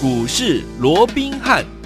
股市罗宾汉。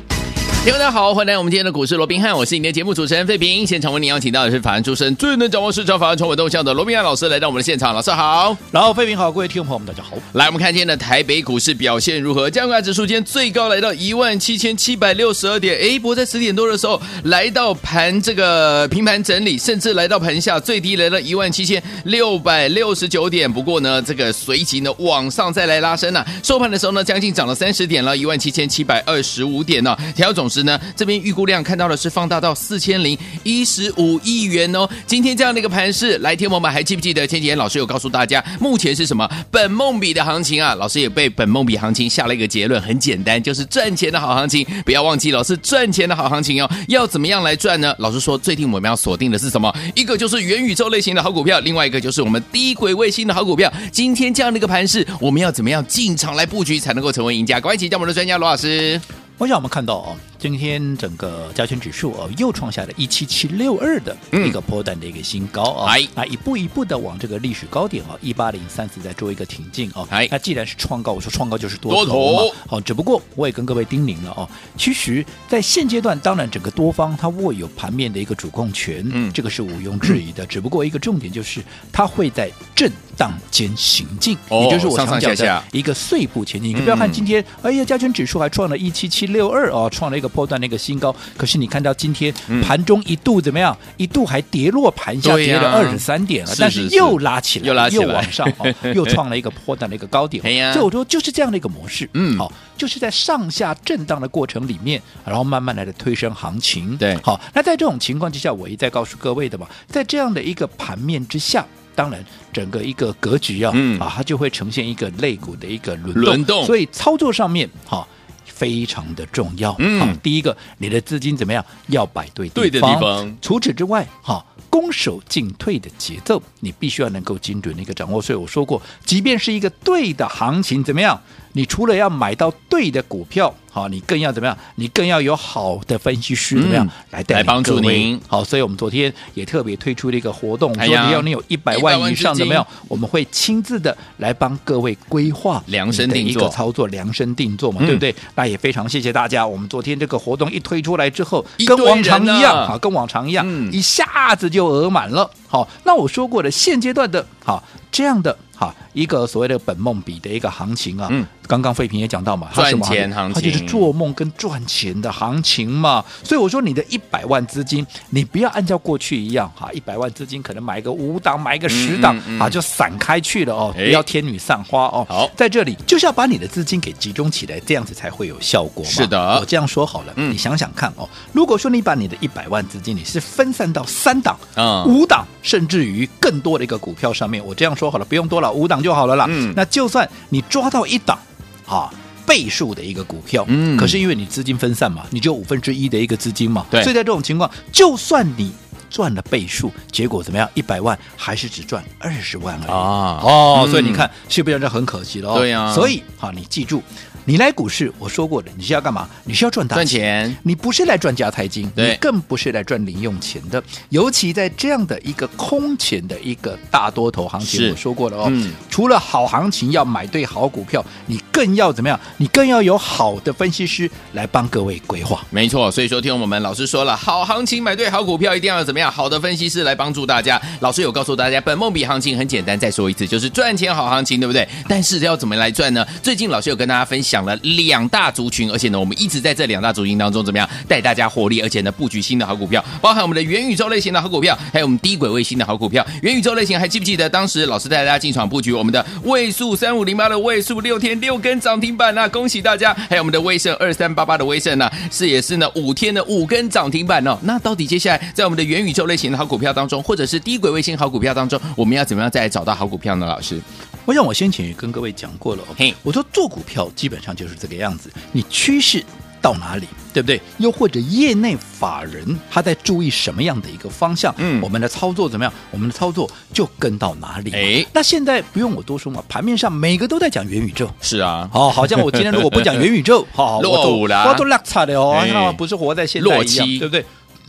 听众大家好，欢迎来到我们今天的股市罗宾汉，我是你的节目主持人费平。现场为你邀请到的是法案出身、最能掌握市场法案传闻动向的罗宾汉老师，来到我们的现场。老师好，然后费平好，各位听众朋友们大家好。来，我们看今天的台北股市表现如何？加权指数今天最高来到一万七千七百六十二点，哎，不过在十点多的时候来到盘这个平盘整理，甚至来到盘下最低来到一万七千六百六十九点。不过呢，这个随即呢往上再来拉升啊，收盘的时候呢将近涨了三十点了，一万七千七百二十五点呢、调整总值呢这边预。估量看到的是放大到四千零一十五亿元哦。今天这样的一个盘势，来天我们还记不记得前几天老师有告诉大家，目前是什么本梦比的行情啊？老师也被本梦比行情下了一个结论，很简单，就是赚钱的好行情。不要忘记了，是赚钱的好行情哦。要怎么样来赚呢？老师说，最近我们要锁定的是什么？一个就是元宇宙类型的好股票，另外一个就是我们低轨卫星的好股票。今天这样的一个盘势，我们要怎么样进场来布局，才能够成为赢家？赶快请教我们的专家罗老师。我想我们看到哦。今天整个加权指数哦，又创下了一七七六二的一个波段的一个新高啊，啊、嗯，一步一步的往这个历史高点哦，一八零三四在做一个挺进哦，那既然是创高，我说创高就是多头嘛，好，只不过我也跟各位叮咛了哦，其实，在现阶段，当然整个多方它握有盘面的一个主控权，嗯，这个是毋庸置疑的，只不过一个重点就是它会在震荡间行进，也就是我常讲的一个碎步前进。你不要看今天，哎呀，加权指数还创了一七七六二哦，创了一个。波段那个新高，可是你看到今天盘中一度怎么样？嗯、一度还跌落盘下，跌了二十三点了，但是又拉起来，又拉起来，又往上，哦、又创了一个破断的一个高点。所以我说就是这样的一个模式，嗯，好，就是在上下震荡的过程里面，然后慢慢来的推升行情。对，好，那在这种情况之下，我一再告诉各位的嘛，在这样的一个盘面之下，当然整个一个格局啊，嗯、啊，它就会呈现一个肋骨的一个轮动，轮动，所以操作上面，好。非常的重要。嗯，好，第一个，你的资金怎么样？要摆对。对的地方。除此之外，哈，攻守进退的节奏，你必须要能够精准的一个掌握。所以我说过，即便是一个对的行情，怎么样？你除了要买到对的股票，好，你更要怎么样？你更要有好的分析师怎么样、嗯、来带来帮助您？好，所以我们昨天也特别推出了一个活动，哎、说只要你有一百万以上怎么样？我们会亲自的来帮各位规划量身定做操作，量身定做嘛，嗯、对不对？那也非常谢谢大家。我们昨天这个活动一推出来之后，跟往常一样啊，跟往常一样，嗯、一下子就额满了。好，那我说过的现阶段的，好这样的。啊，一个所谓的本梦比的一个行情啊，嗯，刚刚费平也讲到嘛，赚钱行情，它就是做梦跟赚钱的行情嘛。所以我说，你的一百万资金，你不要按照过去一样哈，一百万资金可能买个五档，买个十档啊，就散开去了哦，不要天女散花哦。好，在这里就是要把你的资金给集中起来，这样子才会有效果。是的，我这样说好了，你想想看哦，如果说你把你的一百万资金你是分散到三档、五档，甚至于更多的一个股票上面，我这样说好了，不用多了。五档就好了啦。嗯，那就算你抓到一档，啊，倍数的一个股票，嗯，可是因为你资金分散嘛，你就五分之一的一个资金嘛，对，所以在这种情况，就算你赚了倍数，结果怎么样？一百万还是只赚二十万而已啊！哦，所以你看，是不是这很可惜了哦？对呀，所以好，你记住。你来股市，我说过的，你是要干嘛？你是要赚大钱，赚钱，你不是来赚家财金，对，你更不是来赚零用钱的。尤其在这样的一个空前的一个大多头行情，我说过了哦，嗯，除了好行情要买对好股票，你更要怎么样？你更要有好的分析师来帮各位规划。没错，所以说听我们老师说了，好行情买对好股票，一定要怎么样？好的分析师来帮助大家。老师有告诉大家，本梦比行情很简单，再说一次，就是赚钱好行情，对不对？但是要怎么来赚呢？最近老师有跟大家分享。讲了两大族群，而且呢，我们一直在这两大族群当中怎么样带大家获利，而且呢，布局新的好股票，包含我们的元宇宙类型的好股票，还有我们低轨卫星的好股票。元宇宙类型还记不记得当时老师带大家进场布局我们的位数三五零八的位数六天六根涨停板啊，恭喜大家！还有我们的威盛二三八八的威盛呢，是也是呢五天的五根涨停板哦。那到底接下来在我们的元宇宙类型的好股票当中，或者是低轨卫星好股票当中，我们要怎么样再找到好股票呢？老师？我想我先前也跟各位讲过了，OK，我说做股票基本上就是这个样子，你趋势到哪里，对不对？又或者业内法人他在注意什么样的一个方向，嗯，我们的操作怎么样？我们的操作就跟到哪里。哎，那现在不用我多说嘛，盘面上每个都在讲元宇宙，是啊，哦，好像我今天如果不讲元宇宙，好，落伍了，我都落差的哦，那不是活在现在一样，对不对？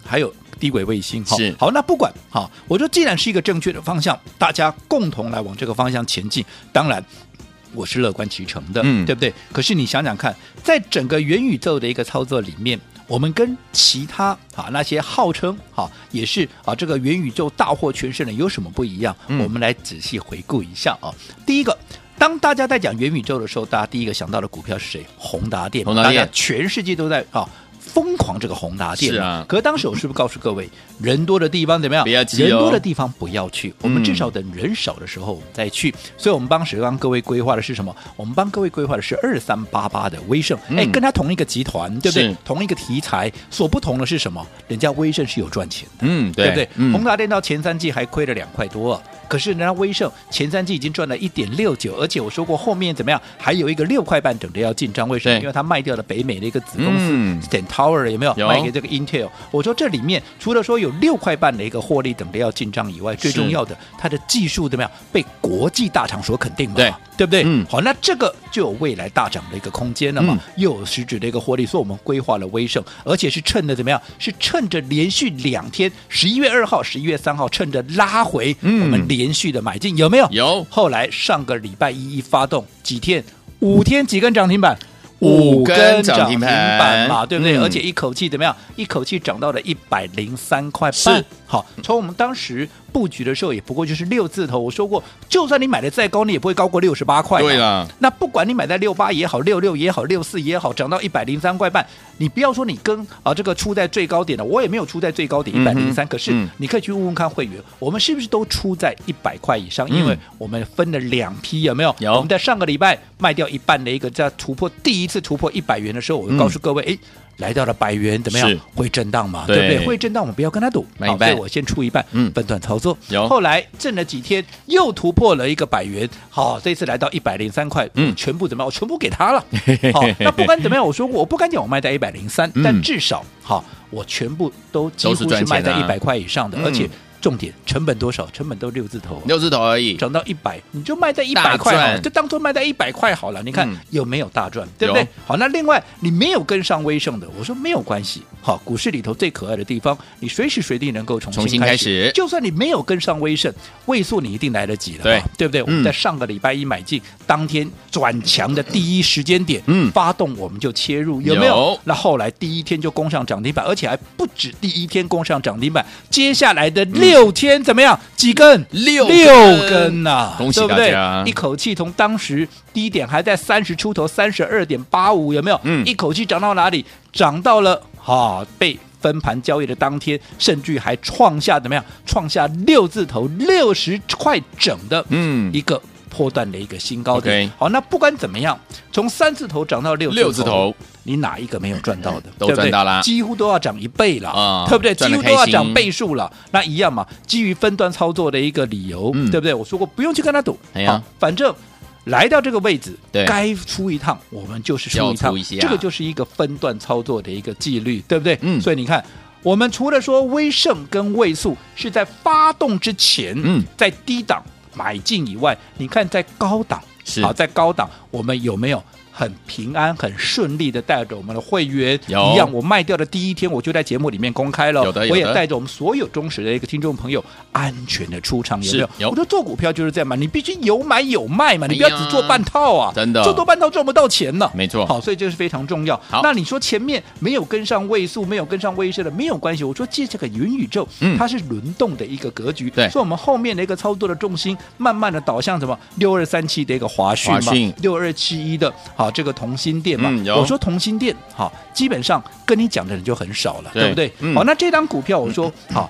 还有。低轨卫星，好，好，那不管好，我说既然是一个正确的方向，大家共同来往这个方向前进。当然，我是乐观其成的，嗯对不对？可是你想想看，在整个元宇宙的一个操作里面，我们跟其他啊那些号称啊也是啊这个元宇宙大获全胜的有什么不一样？嗯我们来仔细回顾一下啊。第一个，当大家在讲元宇宙的时候，大家第一个想到的股票是谁？宏达电，宏达电全世界都在啊。疯狂这个宏达店是啊可是当时我是不是告诉各位，人多的地方怎么样？不要急哦人多的地方不要去，我们嗯至少等人少的时候我们再去。所以，我们当时帮各位规划的是什么？我们帮各位规划的是二三八八的威盛，哎、嗯跟他同一个集团，对不对？同一个题材，所不同的是什么？人家威盛是有赚钱的。嗯，对不对？嗯宏达店到前三季还亏了两块多、可是人家威盛前三季已经赚了一点六九，而且我说过后面怎么样，还有一个六块半等着要进账，为什么？因为他卖掉了北美的一个子公司、嗯 Stantower 有没有？有卖给这个 Intel。我说这里面除了说有六块半的一个获利等着要进账以外，最重要的它的技术怎么样被国际大厂所肯定嘛？对对不对？嗯好，那这个就有未来大涨的一个空间了嘛，嗯又有实质的一个获利，所以我们规划了威盛，而且是趁着怎么样？是趁着连续两天，十一月二号、十一月三号，趁着拉回，嗯我们连续的买进，有没有？有后来上个礼拜一一发动，几天？五天几根涨停板？五根涨涨停停板板嘛，对不对？嗯而且一口气怎么样？一口气涨到了一百零三块是半。好，从我们当时布局的时候，也不过就是六字头。我说过，就算你买的再高，你也不会高过六十八块。对了，那不管你买在六八也好，六六也好，六四也好，涨到一百零三块半，你不要说你跟啊这个出在最高点的，我也没有出在最高点一百零三，可是嗯你可以去问问看会员，我们是不是都出在一百块以上？嗯因为我们分了两批，有没有？有我们在上个礼拜卖掉一半的一个，在突破第一次突破一百元的时候，我就告诉各位，哎、来到了百元，怎么样？会震荡嘛，对对不对？会震荡，我们不要跟他赌。好，所以我先出一半，嗯分段操作。有后来震了几天，又突破了一个百元，好，这次来到一百零三块，嗯全部怎么样？我全部给他了。好，那不管怎么样，我说过我不敢讲我卖在一百零三，嗯但至少好，我全部都几乎是卖在一百块以上的，嗯而且重点成本多少？成本都六字头。六字头而已，涨到一百，你就卖在一百块好了，就当做卖在一百块好了。你看、嗯有没有大赚，对不对？好，那另外你没有跟上威盛的，我说没有关系。好，股市里头最可爱的地方，你随时随地能够重重新新开开始始。就算你没有跟上威盛，位数你一定来得及了对嘛，对不对？我们嗯在上个礼拜一买进，当天转强的第一时间点，嗯发动我们就切入，有没有？有那后来第一天就攻上涨停板，而且还不止第一天攻上涨停板，接下来的六天怎么样？几根？六六根根呐、恭喜对不对大家一口气从当时低点还在三十出头，三十二点八五，有没有？嗯一口气涨到哪里？涨到了哈、被分盘交易的当天，甚至还创下怎么样？创下六字头六十块整的嗯一个波段的一个新高点。好，那不管怎么样，从三字头涨到六六字头，你哪一个没有赚到的？都赚到啦几乎都要涨一倍了，啊对不对？几乎都要涨倍数了。那一样嘛，基于分段操作的一个理由，嗯对不对？我说过不用去跟他赌，好反正。来到这个位置，该出一趟，我们就是出一趟，这个就是一个分段操作的一个纪律，对不对？嗯所以你看，我们除了说威盛跟位数是在发动之前，嗯在低档买进以外，你看在高档，是好，在高档我们有没有？很平安、很顺利的带着我们的会员一样，我卖掉的第一天，我就在节目里面公开了。有的有的我也带着我们所有忠实的一个听众朋友安全的出场，有没有？有我说做股票就是这样嘛，你必须有买有卖嘛，你不要只做半套啊，真的做多半套赚不到钱呢。没错好，所以这是非常重要。好那你说前面没有跟上位数，没有跟上位势的，没有关系。我说借这个云宇宙，嗯它是轮动的一个格局，对所以我们后面的一个操作的重心，慢慢的导向什么？六二三七的一个华讯嘛六二七一的好这个同心店嘛。嗯我说同心店好，基本上跟你讲的人就很少了，对对不对？嗯好，那这张股票我说 好。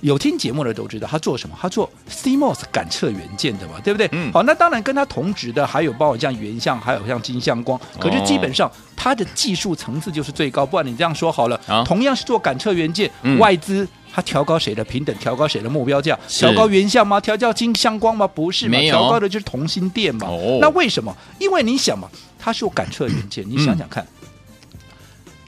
有听节目的都知道，他做什么？他做 CMOS 感测元件的嘛，对不对？嗯好，那当然跟他同值的还有包括像原相，还有像金相光。可是基本上它的技术层次就是最高。不然你这样说好了，好同样是做感测元件，嗯外资。它调高谁的平等？调高谁的目标价？是调高原相吗？调高金相光吗？不是嘛？调高的就是同心电嘛。哦那为什么？因为你想嘛，它是有感测元件，你想想看，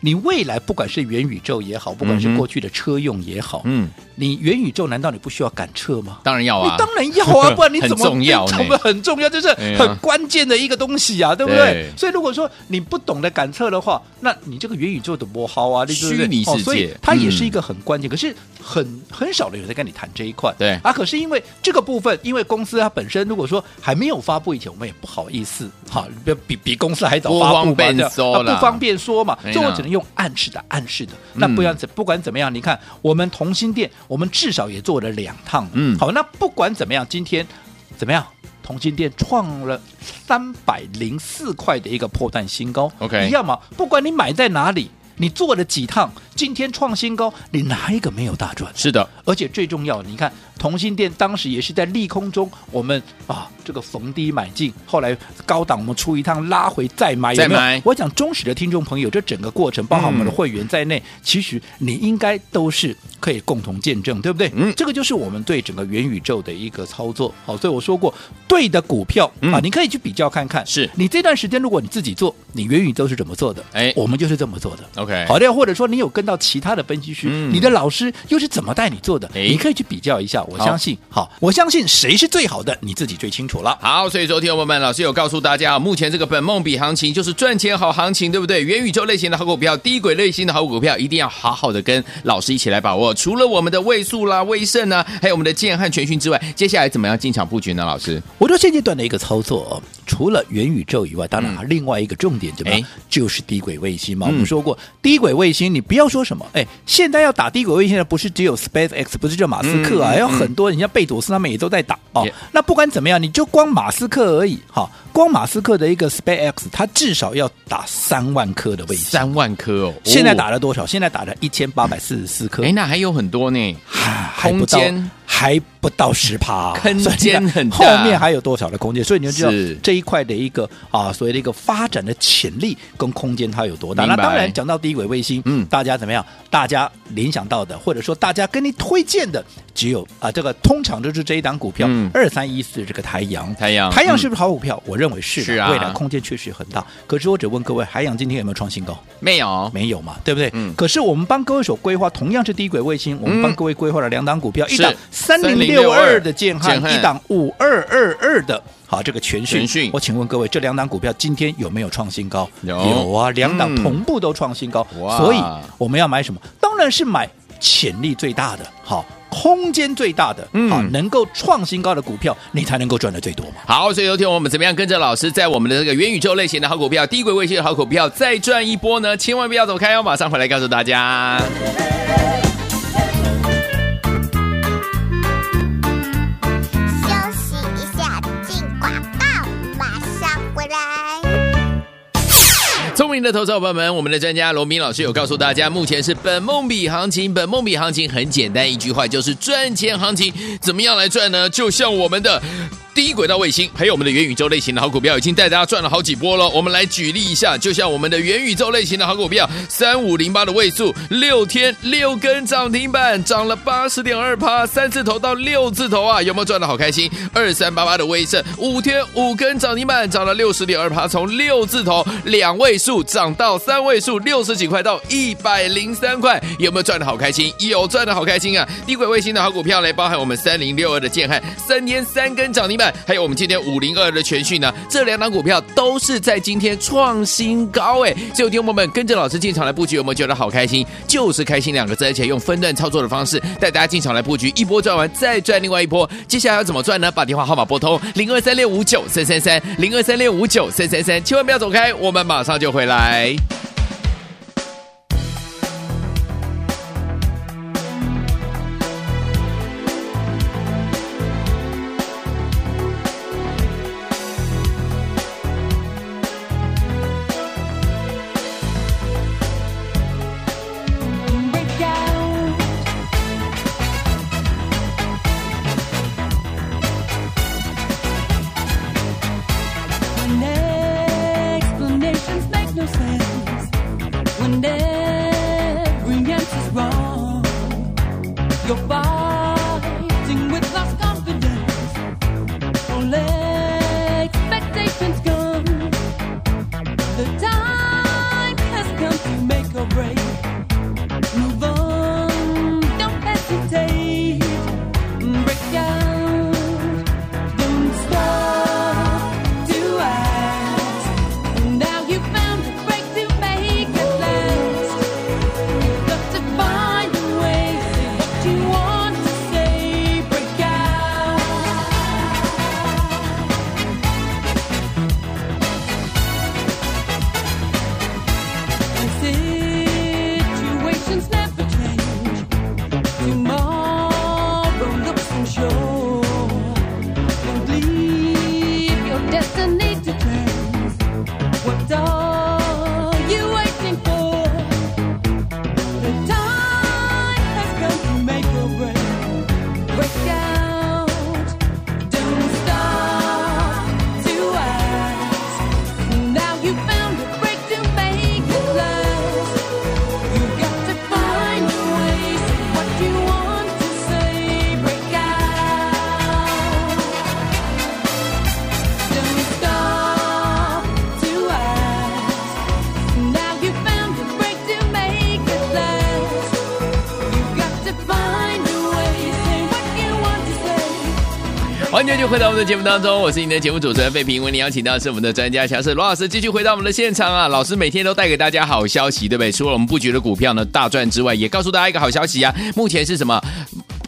你未来不管是元宇宙也好，不管是过去的车用也好，嗯，你元宇宙难道你不需要赶车吗？当然要啊，你当然要啊，不然你 怎么很重要？怎么很重要？就是很关键的一个东西啊，对不对？对，所以如果说你不懂得赶车的话，那你这个元宇宙的波好啊，虚拟世界，哦，所以它也是一个很关键。嗯、可是很很少的人在跟你谈这一块，对啊。可是因为这个部分，因为公司它本身如果说还没有发布以前，我们也不好意思哈，比比比公司还早发布嘛，不方便说嘛，所以我只能用暗示的暗示的。嗯、那不要怎不管怎么样，你看我们同心店，我们至少也做了两趟，嗯，好，那不管怎么样，今天怎么样？同心店创了三百零四块的一个破蛋新高，OK，一样嘛，不管你买在哪里，你做了几趟，今天创新高，你哪一个没有大赚？是的，而且最重要，你看。同心店当时也是在利空中，我们啊这个逢低买进，后来高档我们出一趟拉回再买？再买。我讲忠实的听众朋友，这整个过程包含我们的会员在内，嗯、其实你应该都是可以共同见证，对不对？嗯，这个就是我们对整个元宇宙的一个操作。好，所以我说过，对的股票、嗯、啊，你可以去比较看看。是你这段时间如果你自己做，你元宇宙是怎么做的？哎，我们就是这么做的。OK，好的，或者说你有跟到其他的分析师，嗯、你的老师又是怎么带你做的？哎你可以去比较一下。我相信，好。好我相信谁是最好的，你自己最清楚了。好，所以昨天我们老师有告诉大家，目前这个本梦比行情就是赚钱好行情，对不对？元宇宙类型的好股票，低轨类型的好股票，一定要好好的跟老师一起来把握。除了我们的位数啦、威盛啊，还有我们的建汉、全讯之外，接下来怎么样进场布局呢？老师，我说现阶段的一个操作，除了元宇宙以外，当然还另外一个重点对吧？嗯、就是低轨卫星嘛。嗯、我们说过，低轨卫星，你不要说什么，哎，现在要打低轨卫星的不是只有 SpaceX，不是就马斯克啊，还有、嗯、很多人家贝佐斯他们也都在打哦。那不管怎么样，你就光马斯克而已，哈、哦，光马斯克的一个 SpaceX，它至少要打三万颗的卫星，三万颗哦。现在打了多少？现在打了一千八百四十四颗。哎，那还有很多呢，空间。还不到十趴，空间很大，后面还有多少的空间？所以你就知道这一块的一个啊，所谓的一个发展的潜力跟空间它有多大。那当然讲到低轨卫星，嗯，大家怎么样？大家联想到的，或者说大家跟你推荐的，只有啊，这个通常就是这一档股票，二三一四这个台阳，台阳，台阳是不是好股票？我认为是，是啊，未来空间确实很大。可是我只问各位，海洋今天有没有创新高？没有，没有嘛，对不对？嗯。可是我们帮各位所规划，同样是低轨卫星，我们帮各位规划了两档股票，一档三零零。六二的建汉，一档五二二二的，好，这个全讯。全我请问各位，这两档股票今天有没有创新高？有，有啊，两档同步都创新高。嗯、所以我们要买什么？当然是买潜力最大的，好，空间最大的，好，嗯、能够创新高的股票，你才能够赚的最多嘛。好，所以有天我们怎么样跟着老师，在我们的这个元宇宙类型的好股票、低轨卫星的好股票再赚一波呢？千万不要走开哦，马上回来告诉大家。的投资伙伴们，我们的专家罗明老师有告诉大家，目前是本梦比行情。本梦比行情很简单，一句话就是赚钱行情。怎么样来赚呢？就像我们的。低轨道卫星，还有我们的元宇宙类型的好股票，已经带大家赚了好几波了。我们来举例一下，就像我们的元宇宙类型的好股票，三五零八的位数，六天六根涨停板，涨了八十点二趴，三字头到六字头啊，有没有赚得好开心？二三八八的威盛，五天五根涨停板，涨了六十点二趴，从六字头两位数涨到三位数，六十几块到一百零三块，有没有赚得好开心？有赚得好开心啊！低轨卫星的好股票来，包含我们三零六二的建汉，三天三根涨停板。还有我们今天五零二的全讯呢，这两档股票都是在今天创新高哎！所以，听我们跟着老师进场来布局，有没有觉得好开心？就是开心两个字，而且用分段操作的方式带大家进场来布局，一波赚完再赚另外一波。接下来要怎么赚呢？把电话号码拨通零二三六五九三三三零二三六五九三三三，千万不要走开，我们马上就回来。续回到我们的节目当中，我是您的节目主持人费平。为您邀请到是我们的专家强势罗老师，继续回到我们的现场啊！老师每天都带给大家好消息，对不对？除了我们布局的股票呢大赚之外，也告诉大家一个好消息啊！目前是什么？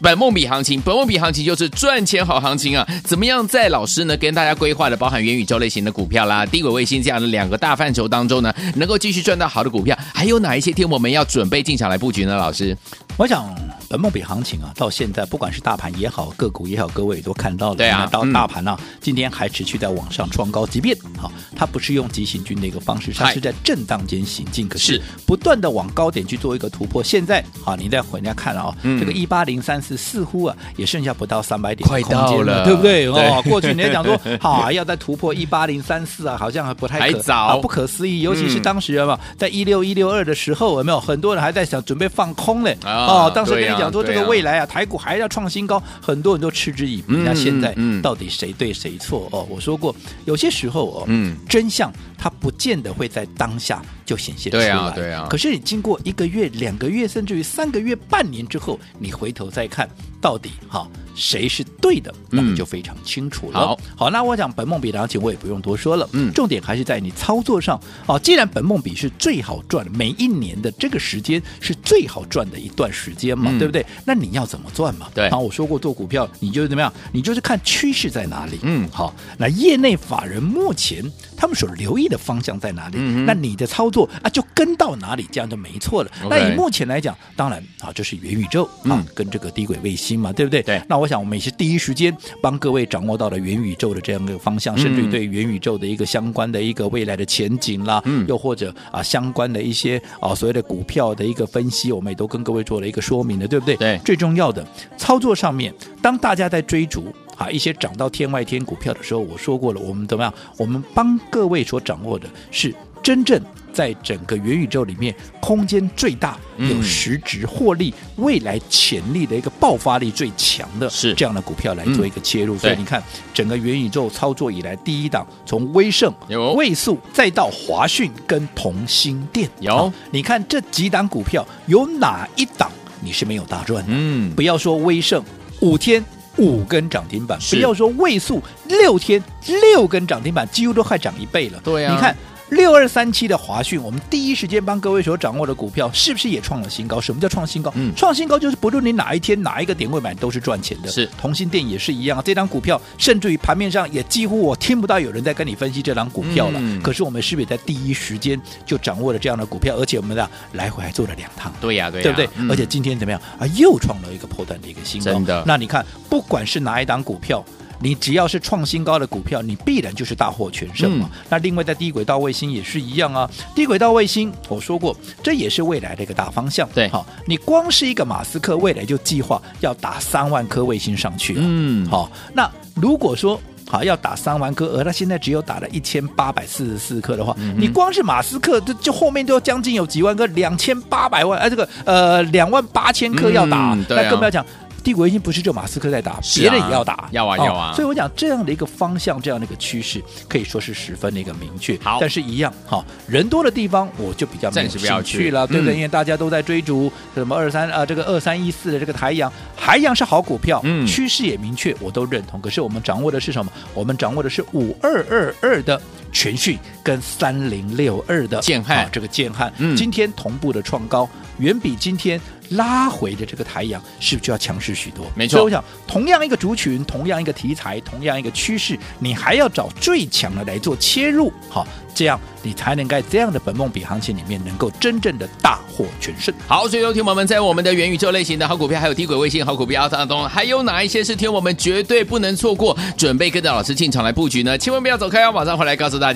本梦比行情，本梦比行情就是赚钱好行情啊！怎么？样在老师呢跟大家规划的包含元宇宙类型的股票啦、低轨卫星这样的两个大范畴当中呢，能够继续赚到好的股票，还有哪一些天我们要准备进场来布局呢？老师，我想本梦比行情啊，到现在不管是大盘也好，个股也好，各位也都看到了。对啊到嗯大盘呢、今天还持续在往上创高，即便好，它不是用急行军的一个方式，它是在震荡间行进，可是是不断的往高点去做一个突破。现在好，你再回人家看啊、嗯这个一八零三四似乎啊也剩下不到三百点的快到了对不对？哦，过去你在讲说 好要再突破一八零三四啊，好像还不太可啊不可思议，尤其是嗯当时有没有在一六一六二的时候，有没有很多人还在想准备放空嘞？啊哦，当时讲说这个未来啊，台股还要创新高，很多人都嗤之以鼻。嗯那现在到底谁对谁错？哦，我说过，有些时候哦，嗯真相它不见得会在当下就显现出来。对啊对啊可是你经过一个月、两个月，甚至于三个月、半年之后，你回头再看，到底哈谁是对的，那么就非常清楚了。嗯好，好，那我讲本梦比行情，我也不用多说了。嗯重点还是在你操作上。哦，既然本梦比是最好赚的，每一年的这个时间是最好赚的一段时间嘛，嗯对不对？那你要怎么赚嘛？对然后我说过做股票，你就是怎么样？你就是看趋势在哪里。嗯好，那业内法人目前他们所留意的方向在哪里？嗯那你的操作啊，就跟到哪里，这样就没错了。那以目前来讲，当然啊，这是元宇宙啊，嗯跟这个低轨卫星嘛，对不对？对那我想我们也是第一时间帮各位掌握到了元宇宙的这样一个方向，嗯甚至于对元宇宙的一个相关的一个未来的前景啦，嗯又或者啊相关的一些啊所谓的股票的一个分析，我们也都跟各位做了一个说明的，对不对？对最重要的操作上面，当大家在追逐。啊，一些涨到天外天股票的时候，我说过了，我们怎么样？我们帮各位所掌握的是真正在整个元宇宙里面空间最大、嗯有实质获利、未来潜力的一个爆发力最强的是这样的股票来做一个切入。所以你看，整个元宇宙操作以来，第一档从威盛有、位数，再到华讯跟同心电，有好你看这几档股票有哪一档你是没有大赚的？嗯不要说威盛五天五根涨停板，不要说位数六天六根涨停板，几乎都快涨一倍了。对啊你看。六二三七的华讯，我们第一时间帮各位所掌握的股票，是不是也创了新高？什么叫创新高？嗯创新高就是不论你哪一天哪一个点位买，都是赚钱的。是同心店也是一样，这张股票甚至于盘面上也几乎我听不到有人在跟你分析这张股票了。嗯可是我们是不是也在第一时间就掌握了这样的股票？而且我们呢来回还做了两趟。对呀、对呀、对不对？嗯而且今天怎么样啊？又创了一个破断的一个新高。真的那你看，不管是哪一档股票。你只要是创新高的股票，你必然就是大获全胜嘛。嗯那另外在低轨道卫星也是一样啊。低轨道卫星，我说过，这也是未来的一个大方向。对好，你光是一个马斯克未来就计划要打三万颗卫星上去了。嗯好，那如果说。好，要打三万颗，而他现在只有打了一千八百四十四颗的话，嗯你光是马斯克，这就后面都要将近有几万颗，两千八百万，哎、啊，这个呃两万八千颗要打，嗯啊那更不要讲。低轨卫星不是就马斯克在打，啊别人也要打，要啊哦要啊所以我讲这样的一个方向，这样的一个趋势，可以说是十分的一个明确。好但是一样，哈、人多的地方我就比较没有暂时不要兴趣了，去对不对？嗯因为大家都在追逐什么二三啊，这个二三一四的这个台阳，海洋是好股票，嗯趋势也明确，我都认同。可是我们掌握的是什么？我们掌握的是五二二二的全讯跟三零六二的建汉啊这个建汉，嗯今天同步的创高，远比今天拉回的这个台阳是不是就要强势许多？没错所以我想，同样一个族群，同样一个题材，同样一个趋势，你还要找最强的来做切入，好，这样你才能在这样的本梦比行情里面，能够真正的大获全胜。好，所以有听我们在我们的元宇宙类型的好股票，还有低轨卫星好股票当中，还有哪一些是听我们绝对不能错过，准备跟着老师进场来布局呢？千万不要走开哦，马上回来告诉大家。休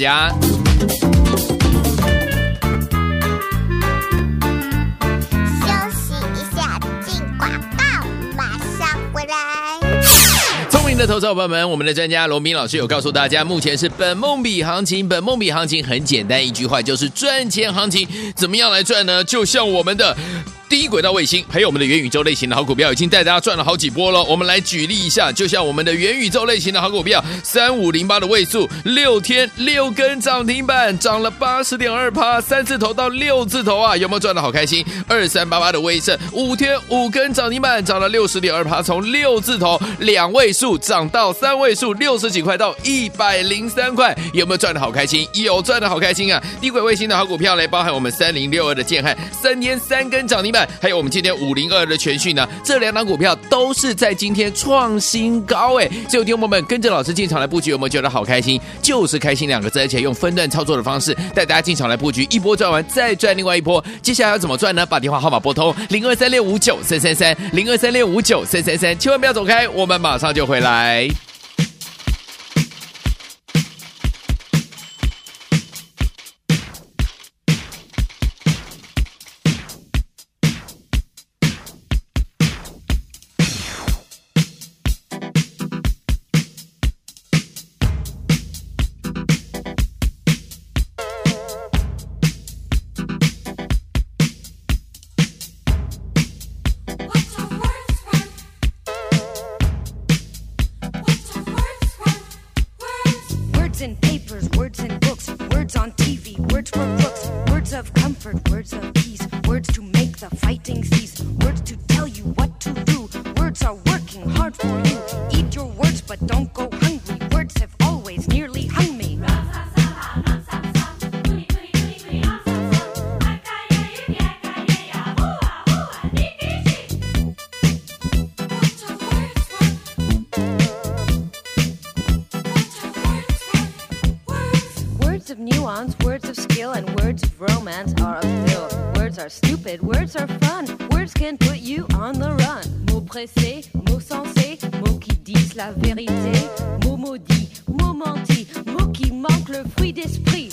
息一下，进广告，马上回来。聪明的投资者朋友们，我们的专家罗斌老师有告诉大家，目前是本梦比行情。本梦比行情很简单，一句话就是赚钱行情。怎么样来赚呢？就像我们的。低轨道卫星，还有我们的元宇宙类型的好股票，已经带大家赚了好几波了。我们来举例一下，就像我们的元宇宙类型的好股票，三五零八的位数，六天六根涨停板，涨了八十点二趴，三字头到六字头啊，有没有赚得好开心？二三八八的威盛，五天五根涨停板，涨了六十点二趴，从六字头两位数涨到三位数，六十几块到一百零三块，有没有赚得好开心？有赚得好开心啊！低轨卫星的好股票嘞，包含我们三零六二的建汉，三天三根涨停板。还有我们今天五零二的全讯呢，这两档股票都是在今天创新高哎！所以，听众朋友们跟着老师进场来布局，有没有觉得好开心？就是开心两个字，而且用分段操作的方式带大家进场来布局，一波赚完再赚另外一波。接下来要怎么赚呢？把电话号码拨通零二三六五九三三三零二三六五九三三三，千万不要走开，我们马上就回来。And words of romance are a pill. Words are stupid, words are fun. Words can put you on the run. Mots pressés, mots sensés, mots qui disent la vérité. Mots maudits, mots mentis, mots qui manquent le fruit d'esprit.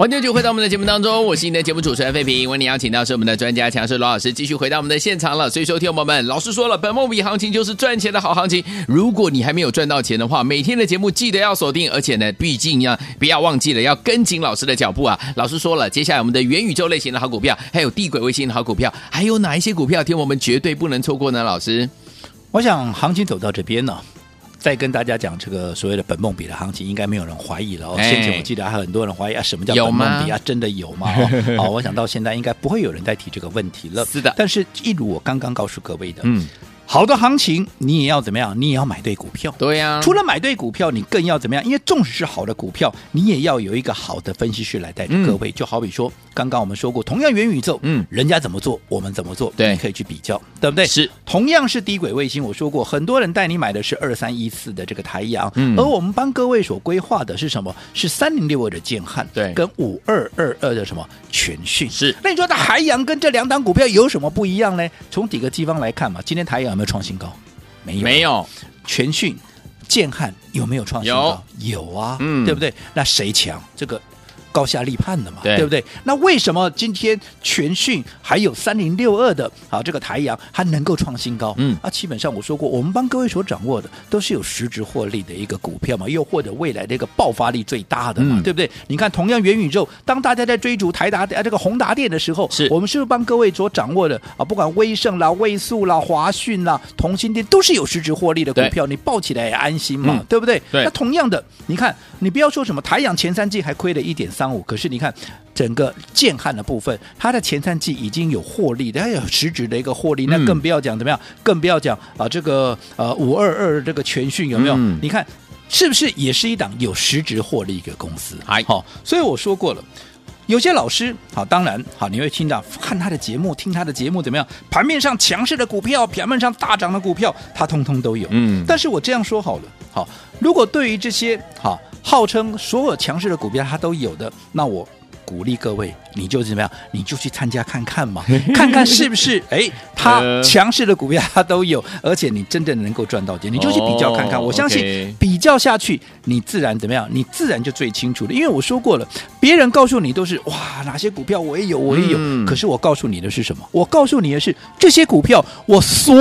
欢迎继续回到我们的节目当中，我是你的节目主持人费平。为你邀请到是我们的专家强势罗老师，继续回到我们的现场了。所以说，听友们，老师说了，本梦比行情就是赚钱的好行情。如果你还没有赚到钱的话，每天的节目记得要锁定，而且呢，毕竟要不要忘记了要跟紧老师的脚步啊。老师说了，接下来我们的元宇宙类型的好股票，还有地轨卫星的好股票，还有哪一些股票，听我们绝对不能错过呢？老师，我想行情走到这边呢。再跟大家讲这个所谓的本梦比的行情，应该没有人怀疑了哦。先前我记得还有很多人怀疑啊，什么叫本梦比啊？真的有吗？好、哦，我想到现在应该不会有人再提这个问题了。是的，但是一如我刚刚告诉各位的，嗯。好的行情，你也要怎么样？你也要买对股票。对呀、啊，除了买对股票，你更要怎么样？因为纵使是好的股票，你也要有一个好的分析师来带着各位。嗯、就好比说，刚刚我们说过，同样元宇宙，嗯，人家怎么做，我们怎么做，对，你可以去比较，对不对？是。同样是低轨卫星，我说过，很多人带你买的是二三一四的这个台阳，嗯，而我们帮各位所规划的是什么？是三零六二的建汉，对，跟五二二二的什么全讯。是。那你说，台阳跟这两档股票有什么不一样呢？从几个地方来看嘛，今天台阳有没有创新高？没有，没有，全讯、建汉有没有创新高？有，有啊，嗯，对不对？那谁强？这个。高下立判的嘛，对，对不对？那为什么今天全讯还有三零六二的啊这个台阳还能够创新高？嗯，啊，基本上我说过，我们帮各位所掌握的都是有实质获利的一个股票嘛，又或者未来的一个爆发力最大的嘛，嗯、对不对？你看，同样元宇宙，当大家在追逐台达啊这个宏达电的时候，是我们是不是帮各位所掌握的啊？不管威盛啦、微素啦、华讯啦、同心电，都是有实质获利的股票，你抱起来也安心嘛，嗯、对不对？对。那同样的，你看，你不要说什么台阳前三季还亏了一点三五，可是你看整个建汉的部分，它的前三季已经有获利的，它有实质的一个获利，那更不要讲怎么样，更不要讲啊这个呃五二二这个全讯有没有？嗯、你看是不是也是一档有实质获利一个公司？好，所以我说过了。有些老师好，当然好，你会听到看他的节目，听他的节目怎么样？盘面上强势的股票，盘面上大涨的股票，他通通都有。嗯但是我这样说好了，好，如果对于这些好号称所有强势的股票他都有的，那我鼓励各位，你就怎么样？你就去参加看看嘛，看看是不是？哎，他呃强势的股票他都有，而且你真正能够赚到钱，你就去比较看看。哦我相信比较下去，你自然怎么样？你自然就最清楚了。因为我说过了，别人告诉你都是哇，哪些股票我也有，我也有。嗯可是我告诉你的是什么？我告诉你的是这些股票，我所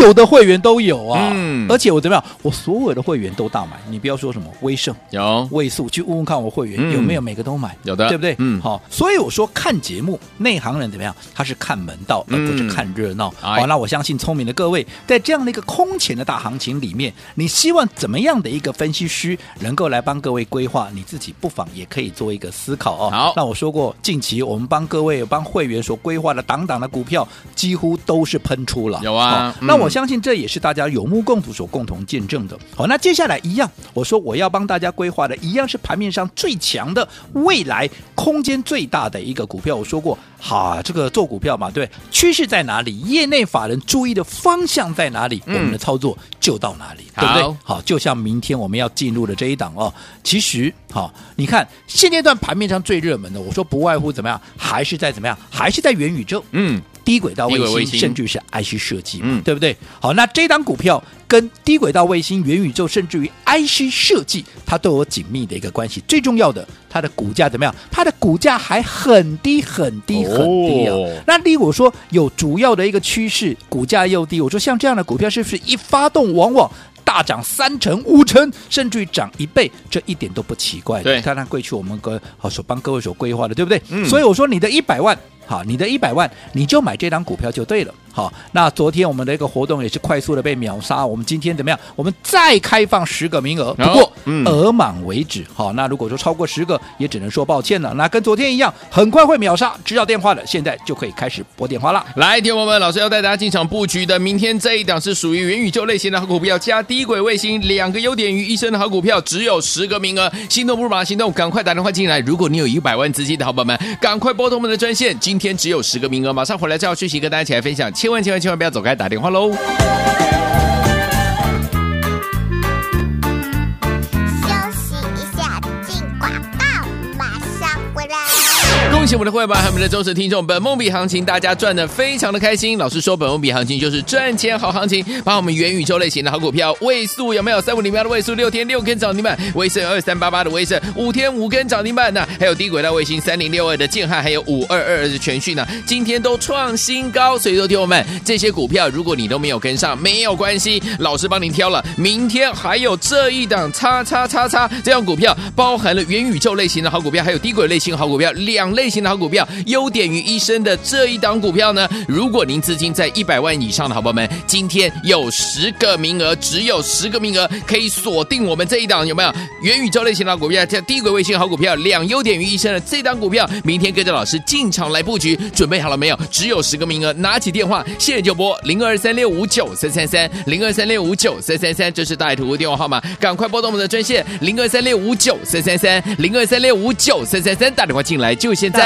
有的会员都有啊，嗯而且我怎么样？我所有的会员都大买。你不要说什么威盛。有位数去问问看我会员、嗯有没有每个都买，有的对不对？嗯好，所以我说看节目，内行人怎么样？他是看门道，而不是看热闹。哎好，那我相信聪明的各位，在这样的一个空前的大行情里面，你希望怎么样的一个分析师能够来帮各位规划？你自己不妨也可以做一个思考哦。好那我说过，近期我们帮各位帮会员所规划的档档的股票，几乎都是喷出了。有啊好那嗯我相信这也是大家有目共睹所共同见证的。好，那接下来一样，我说我要帮大家规划的一样是盘面上最强的、未来空间最大的一个股票。我说过，好，这个做股票嘛，对，趋势在哪里？业内法人注意的方向在哪里？嗯我们的操作就到哪里，对不对好？好，就像明天我们要进入的这一档哦，其实好，你看现阶段盘面上最热门的，我说不外乎怎么样，还是在怎么样，还是在元宇宙。嗯，低轨道卫星，卫星甚至是 IC 设计，嗯对不对？好，那这档股票跟低轨道卫星、元宇宙，甚至于 IC 设计，它都有紧密的一个关系。最重要的，它的股价怎么样？它的股价还很低、很低、很低啊！哦那例如我说有主要的一个趋势，股价又低，我说像这样的股票，是不是一发动往往？大涨三成、五成，甚至于涨一倍，这一点都不奇怪的。对看看过去我们跟好所帮各位所规划的，对不对？嗯所以我说你的一百万，好，你的一百万，你就买这档股票就对了。好，那昨天我们的一个活动也是快速的被秒杀，我们今天怎么样？我们再开放十个名额，不过嗯额满为止。好，那如果说超过十个，也只能说抱歉了。那跟昨天一样，很快会秒杀。知道电话的，现在就可以开始拨电话了。来，听友们，老师要带大家进场布局的，明天这一档是属于元宇宙类型的好股票，加低轨卫星两个优点于一身的好股票，只有十个名额，心动不如马上行动，赶快打电话进来。如果你有一百万资金的好朋友们，赶快拨通我们的专线，今今天只有十个名额，马上回来就要讯息跟大家一起来分享，千万千万千万不要走开，打电话喽。恭喜我们的会员，还有我们的忠实听众，本梦比行情大家赚的非常的开心。老师说，本梦比行情就是赚钱好行情，把我们元宇宙类型的好股票，位数有没有三五零八的位数，六天六根涨停板，威盛二三八八的威盛，五天五根涨停板呢，还有低轨道卫星三零六二的建汉，还有五二二二的全讯呢，今天都创新高。所以说，听友们，这些股票如果你都没有跟上，没有关系，老师帮您挑了，明天还有这一档叉叉叉叉这样股票，包含了元宇宙类型的好股票，还有低轨类型好股票，两类的好股票，优点于一身的这一档股票呢，如果您资金在一百万以上的好朋友们，今天有十个名额，只有十个名额可以锁定我们这一档，有没有元宇宙类型的好股票，叫低轨卫星好股票，两优点于一身的这档股票，明天跟着老师进场来布局，准备好了没有？只有十个名额，拿起电话现在就拨零二三六五九三三三零二三六五九三三三，这是大爱图的电话号码，赶快拨动我们的专线零二三六五九三三三零二三六五九三三三，打电话进来就现在。